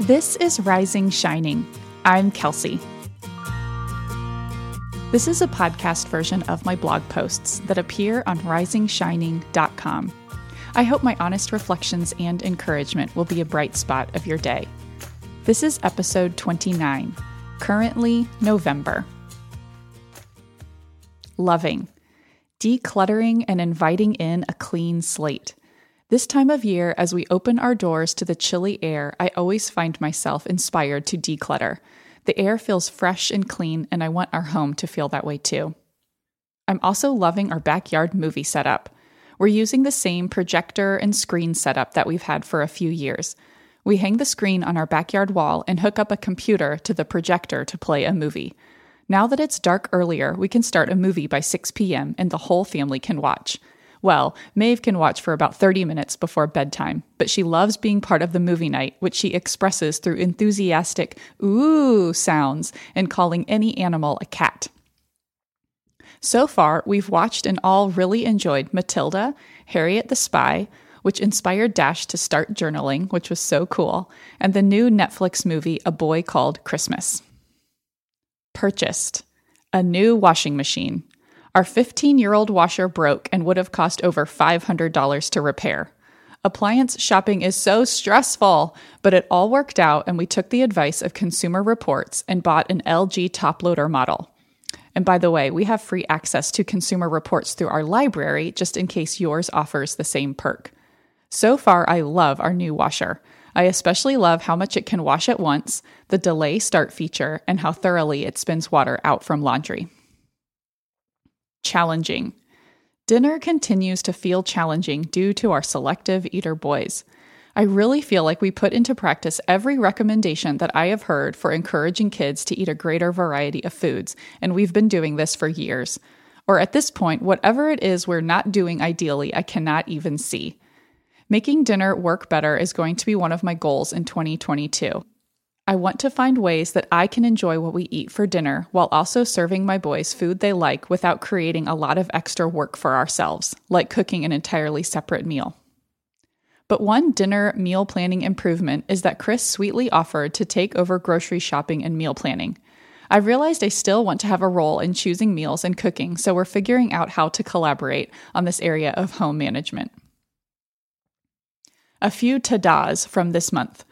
This is Rising Shining. I'm Kelsey. This is a podcast version of my blog posts that appear on risingshining.com. I hope my honest reflections and encouragement will be a bright spot of your day. This is episode 29, currently November. Loving, decluttering, and inviting in a clean slate. This time of year, as we open our doors to the chilly air, I always find myself inspired to declutter. The air feels fresh and clean, and I want our home to feel that way too. I'm also loving our backyard movie setup. We're using the same projector and screen setup that we've had for a few years. We hang the screen on our backyard wall and hook up a computer to the projector to play a movie. Now that it's dark earlier, we can start a movie by 6 p.m. and the whole family can watch. Well, Maeve can watch for about 30 minutes before bedtime, but she loves being part of the movie night, which she expresses through enthusiastic ooh sounds and calling any animal a cat. So far, we've watched and all really enjoyed Matilda, Harriet the Spy, which inspired Dash to start journaling, which was so cool, and the new Netflix movie A Boy Called Christmas. Purchased a new washing machine. Our 15 year old washer broke and would have cost over $500 to repair. Appliance shopping is so stressful, but it all worked out, and we took the advice of Consumer Reports and bought an LG top loader model. And by the way, we have free access to Consumer Reports through our library just in case yours offers the same perk. So far, I love our new washer. I especially love how much it can wash at once, the delay start feature, and how thoroughly it spins water out from laundry. Challenging. Dinner continues to feel challenging due to our selective eater boys. I really feel like we put into practice every recommendation that I have heard for encouraging kids to eat a greater variety of foods, and we've been doing this for years. Or at this point, whatever it is we're not doing ideally, I cannot even see. Making dinner work better is going to be one of my goals in 2022. I want to find ways that I can enjoy what we eat for dinner while also serving my boys food they like without creating a lot of extra work for ourselves, like cooking an entirely separate meal. But one dinner meal planning improvement is that Chris sweetly offered to take over grocery shopping and meal planning. I realized I still want to have a role in choosing meals and cooking, so we're figuring out how to collaborate on this area of home management. A few tadas from this month.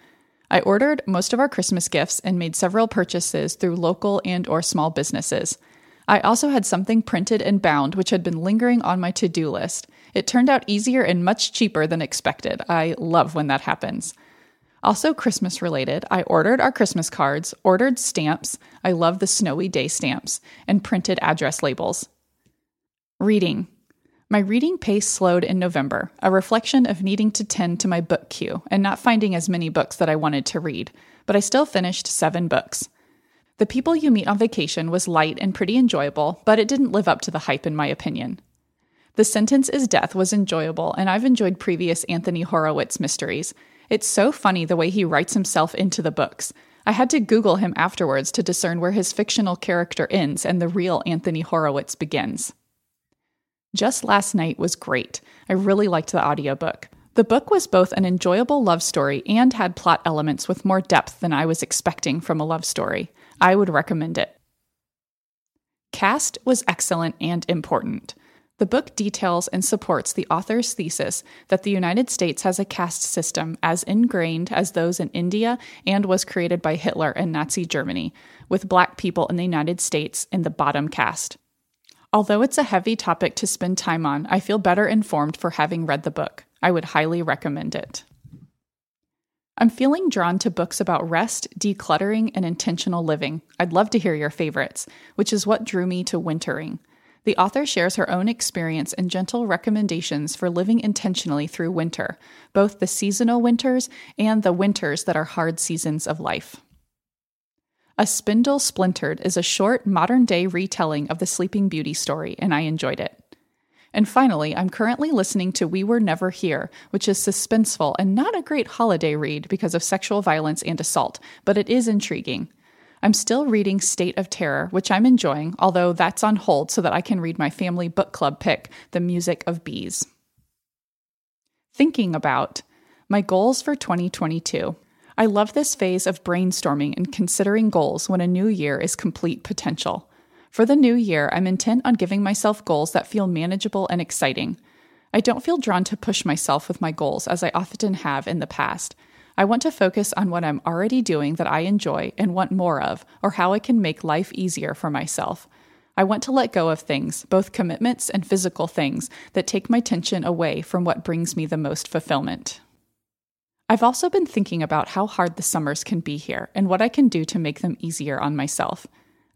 I ordered most of our Christmas gifts and made several purchases through local and or small businesses. I also had something printed and bound which had been lingering on my to-do list. It turned out easier and much cheaper than expected. I love when that happens. Also Christmas related, I ordered our Christmas cards, ordered stamps. I love the snowy day stamps and printed address labels. Reading. My reading pace slowed in November, a reflection of needing to tend to my book queue and not finding as many books that I wanted to read, but I still finished seven books. The People You Meet on Vacation was light and pretty enjoyable, but it didn't live up to the hype in my opinion. The Sentence is Death was enjoyable, and I've enjoyed previous Anthony Horowitz mysteries. It's so funny the way he writes himself into the books. I had to Google him afterwards to discern where his fictional character ends and the real Anthony Horowitz begins. Just Last Night was great. I really liked the audiobook. The book was both an enjoyable love story and had plot elements with more depth than I was expecting from a love story. I would recommend it. Caste was excellent and important. The book details and supports the author's thesis that the United States has a caste system as ingrained as those in India and was created by Hitler and Nazi Germany, with black people in the United States in the bottom caste. Although it's a heavy topic to spend time on, I feel better informed for having read the book. I would highly recommend it. I'm feeling drawn to books about rest, decluttering, and intentional living. I'd love to hear your favorites, which is what drew me to Wintering. The author shares her own experience and gentle recommendations for living intentionally through winter, both the seasonal winters and the winters that are hard seasons of life. A Spindle Splintered is a short, modern day retelling of the Sleeping Beauty story, and I enjoyed it. And finally, I'm currently listening to We Were Never Here, which is suspenseful and not a great holiday read because of sexual violence and assault, but it is intriguing. I'm still reading State of Terror, which I'm enjoying, although that's on hold so that I can read my family book club pick, The Music of Bees. Thinking about my goals for 2022. I love this phase of brainstorming and considering goals when a new year is complete potential. For the new year, I'm intent on giving myself goals that feel manageable and exciting. I don't feel drawn to push myself with my goals as I often have in the past. I want to focus on what I'm already doing that I enjoy and want more of, or how I can make life easier for myself. I want to let go of things, both commitments and physical things, that take my attention away from what brings me the most fulfillment. I've also been thinking about how hard the summers can be here and what I can do to make them easier on myself.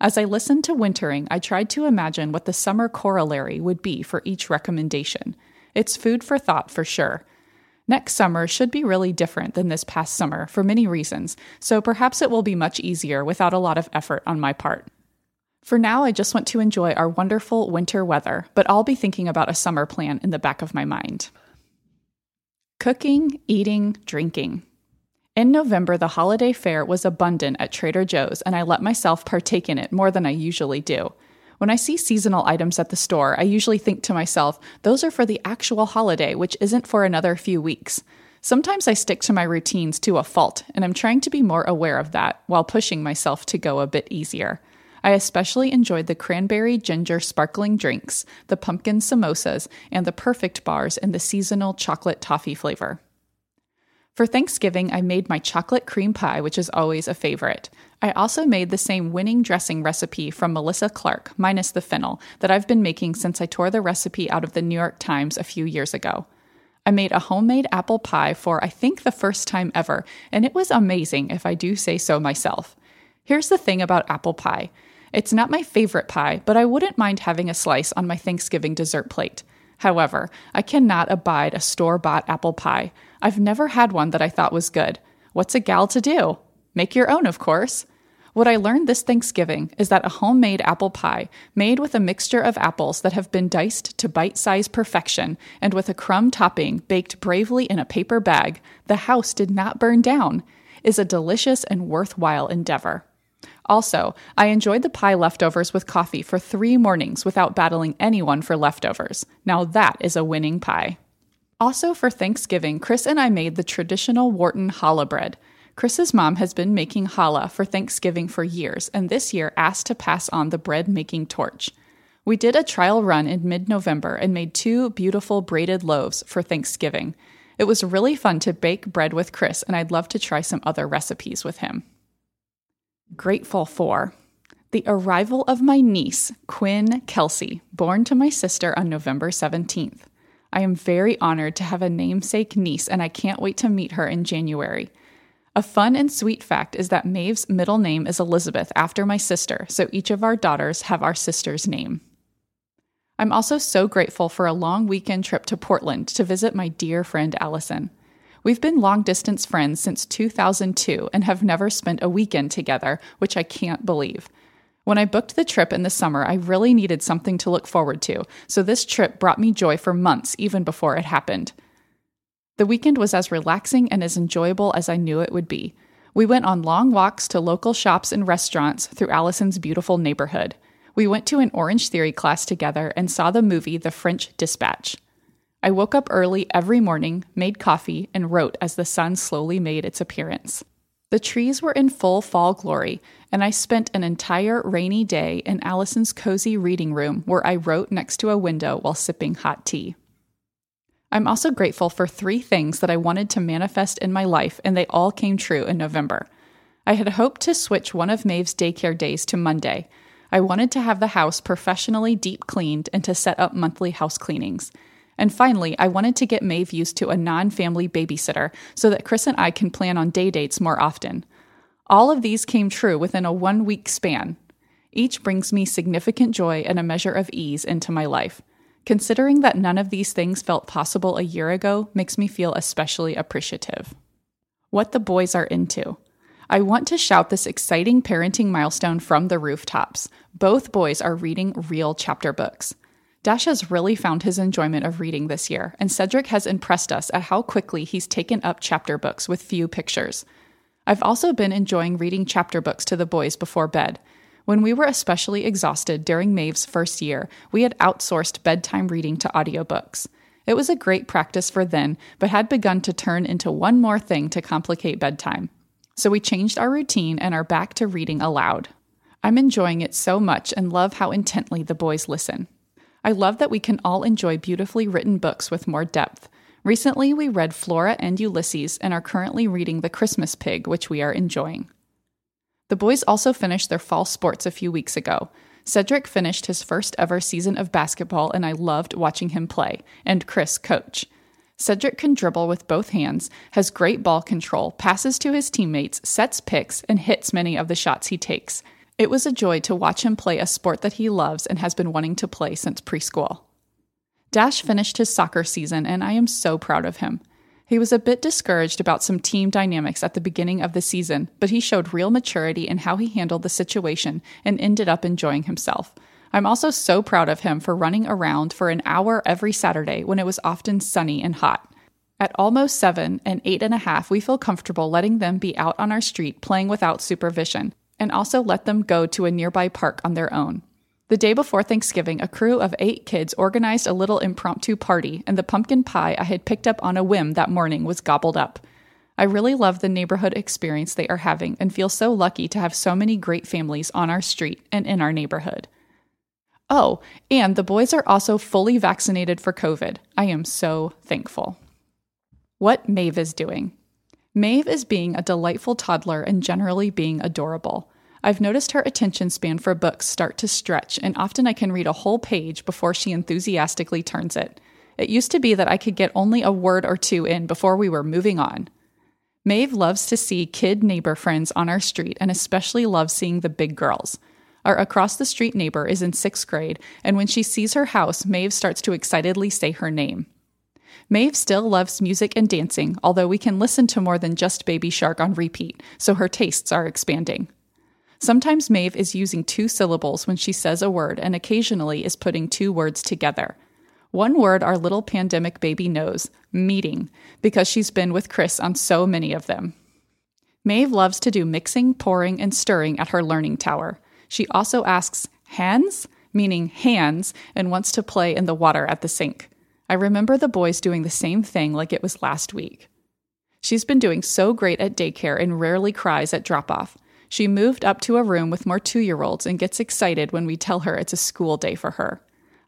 As I listened to Wintering, I tried to imagine what the summer corollary would be for each recommendation. It's food for thought for sure. Next summer should be really different than this past summer for many reasons, so perhaps it will be much easier without a lot of effort on my part. For now, I just want to enjoy our wonderful winter weather, but I'll be thinking about a summer plan in the back of my mind. Cooking, eating, drinking. In November, the holiday fare was abundant at Trader Joe's, and I let myself partake in it more than I usually do. When I see seasonal items at the store, I usually think to myself, those are for the actual holiday, which isn't for another few weeks. Sometimes I stick to my routines to a fault, and I'm trying to be more aware of that while pushing myself to go a bit easier. I especially enjoyed the cranberry ginger sparkling drinks, the pumpkin samosas, and the perfect bars in the seasonal chocolate toffee flavor. For Thanksgiving, I made my chocolate cream pie, which is always a favorite. I also made the same winning dressing recipe from Melissa Clark, minus the fennel, that I've been making since I tore the recipe out of the New York Times a few years ago. I made a homemade apple pie for, I think, the first time ever, and it was amazing if I do say so myself. Here's the thing about apple pie it's not my favorite pie, but I wouldn't mind having a slice on my Thanksgiving dessert plate. However, I cannot abide a store bought apple pie. I've never had one that I thought was good. What's a gal to do? Make your own, of course. What I learned this Thanksgiving is that a homemade apple pie, made with a mixture of apples that have been diced to bite sized perfection and with a crumb topping baked bravely in a paper bag, the house did not burn down, is a delicious and worthwhile endeavor. Also, I enjoyed the pie leftovers with coffee for three mornings without battling anyone for leftovers. Now that is a winning pie. Also, for Thanksgiving, Chris and I made the traditional Wharton challah bread. Chris's mom has been making challah for Thanksgiving for years, and this year asked to pass on the bread making torch. We did a trial run in mid November and made two beautiful braided loaves for Thanksgiving. It was really fun to bake bread with Chris, and I'd love to try some other recipes with him grateful for the arrival of my niece, Quinn Kelsey, born to my sister on November 17th. I am very honored to have a namesake niece, and I can't wait to meet her in January. A fun and sweet fact is that Maeve's middle name is Elizabeth after my sister, so each of our daughters have our sister's name. I'm also so grateful for a long weekend trip to Portland to visit my dear friend Allison. We've been long distance friends since 2002 and have never spent a weekend together, which I can't believe. When I booked the trip in the summer, I really needed something to look forward to, so this trip brought me joy for months even before it happened. The weekend was as relaxing and as enjoyable as I knew it would be. We went on long walks to local shops and restaurants through Allison's beautiful neighborhood. We went to an Orange Theory class together and saw the movie The French Dispatch. I woke up early every morning, made coffee, and wrote as the sun slowly made its appearance. The trees were in full fall glory, and I spent an entire rainy day in Allison's cozy reading room where I wrote next to a window while sipping hot tea. I'm also grateful for three things that I wanted to manifest in my life, and they all came true in November. I had hoped to switch one of Maeve's daycare days to Monday. I wanted to have the house professionally deep cleaned and to set up monthly house cleanings. And finally, I wanted to get Maeve used to a non family babysitter so that Chris and I can plan on day dates more often. All of these came true within a one week span. Each brings me significant joy and a measure of ease into my life. Considering that none of these things felt possible a year ago makes me feel especially appreciative. What the boys are into. I want to shout this exciting parenting milestone from the rooftops. Both boys are reading real chapter books. Dash has really found his enjoyment of reading this year, and Cedric has impressed us at how quickly he's taken up chapter books with few pictures. I've also been enjoying reading chapter books to the boys before bed. When we were especially exhausted during Maeve's first year, we had outsourced bedtime reading to audiobooks. It was a great practice for then, but had begun to turn into one more thing to complicate bedtime. So we changed our routine and are back to reading aloud. I'm enjoying it so much and love how intently the boys listen. I love that we can all enjoy beautifully written books with more depth. Recently, we read Flora and Ulysses and are currently reading The Christmas Pig, which we are enjoying. The boys also finished their fall sports a few weeks ago. Cedric finished his first ever season of basketball, and I loved watching him play, and Chris coach. Cedric can dribble with both hands, has great ball control, passes to his teammates, sets picks, and hits many of the shots he takes. It was a joy to watch him play a sport that he loves and has been wanting to play since preschool. Dash finished his soccer season, and I am so proud of him. He was a bit discouraged about some team dynamics at the beginning of the season, but he showed real maturity in how he handled the situation and ended up enjoying himself. I'm also so proud of him for running around for an hour every Saturday when it was often sunny and hot. At almost seven and eight and a half, we feel comfortable letting them be out on our street playing without supervision, and also let them go to a nearby park on their own. The day before Thanksgiving, a crew of eight kids organized a little impromptu party, and the pumpkin pie I had picked up on a whim that morning was gobbled up. I really love the neighborhood experience they are having and feel so lucky to have so many great families on our street and in our neighborhood. Oh, and the boys are also fully vaccinated for COVID. I am so thankful. What Maeve is doing. Maeve is being a delightful toddler and generally being adorable. I've noticed her attention span for books start to stretch, and often I can read a whole page before she enthusiastically turns it. It used to be that I could get only a word or two in before we were moving on. Maeve loves to see kid neighbor friends on our street and especially loves seeing the big girls. Our across the street neighbor is in sixth grade, and when she sees her house, Maeve starts to excitedly say her name. Maeve still loves music and dancing, although we can listen to more than just Baby Shark on repeat, so her tastes are expanding. Sometimes Maeve is using two syllables when she says a word and occasionally is putting two words together. One word our little pandemic baby knows meeting, because she's been with Chris on so many of them. Maeve loves to do mixing, pouring, and stirring at her learning tower. She also asks, hands? Meaning hands, and wants to play in the water at the sink. I remember the boys doing the same thing like it was last week. She's been doing so great at daycare and rarely cries at drop off. She moved up to a room with more two year olds and gets excited when we tell her it's a school day for her.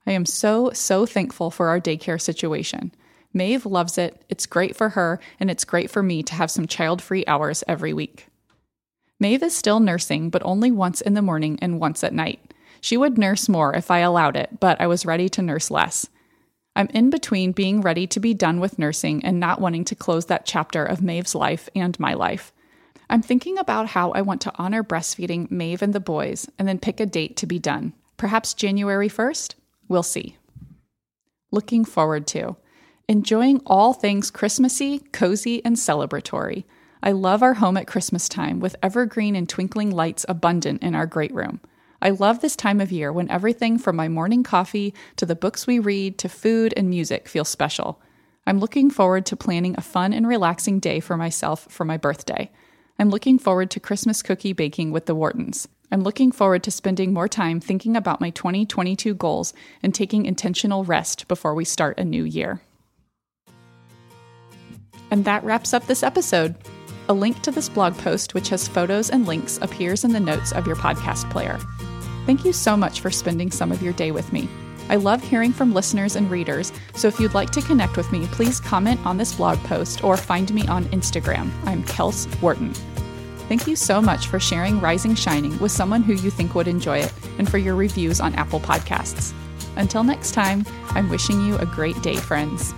I am so, so thankful for our daycare situation. Maeve loves it, it's great for her, and it's great for me to have some child free hours every week. Maeve is still nursing, but only once in the morning and once at night. She would nurse more if I allowed it, but I was ready to nurse less. I'm in between being ready to be done with nursing and not wanting to close that chapter of Maeve's life and my life. I'm thinking about how I want to honor breastfeeding Maeve and the boys and then pick a date to be done. Perhaps January 1st? We'll see. Looking forward to enjoying all things Christmassy, cozy, and celebratory. I love our home at Christmas time with evergreen and twinkling lights abundant in our great room. I love this time of year when everything from my morning coffee to the books we read to food and music feels special. I'm looking forward to planning a fun and relaxing day for myself for my birthday. I'm looking forward to Christmas cookie baking with the Whartons. I'm looking forward to spending more time thinking about my 2022 goals and taking intentional rest before we start a new year. And that wraps up this episode. A link to this blog post, which has photos and links, appears in the notes of your podcast player. Thank you so much for spending some of your day with me. I love hearing from listeners and readers, so if you'd like to connect with me, please comment on this blog post or find me on Instagram. I'm Kels Wharton. Thank you so much for sharing Rising Shining with someone who you think would enjoy it and for your reviews on Apple Podcasts. Until next time, I'm wishing you a great day, friends.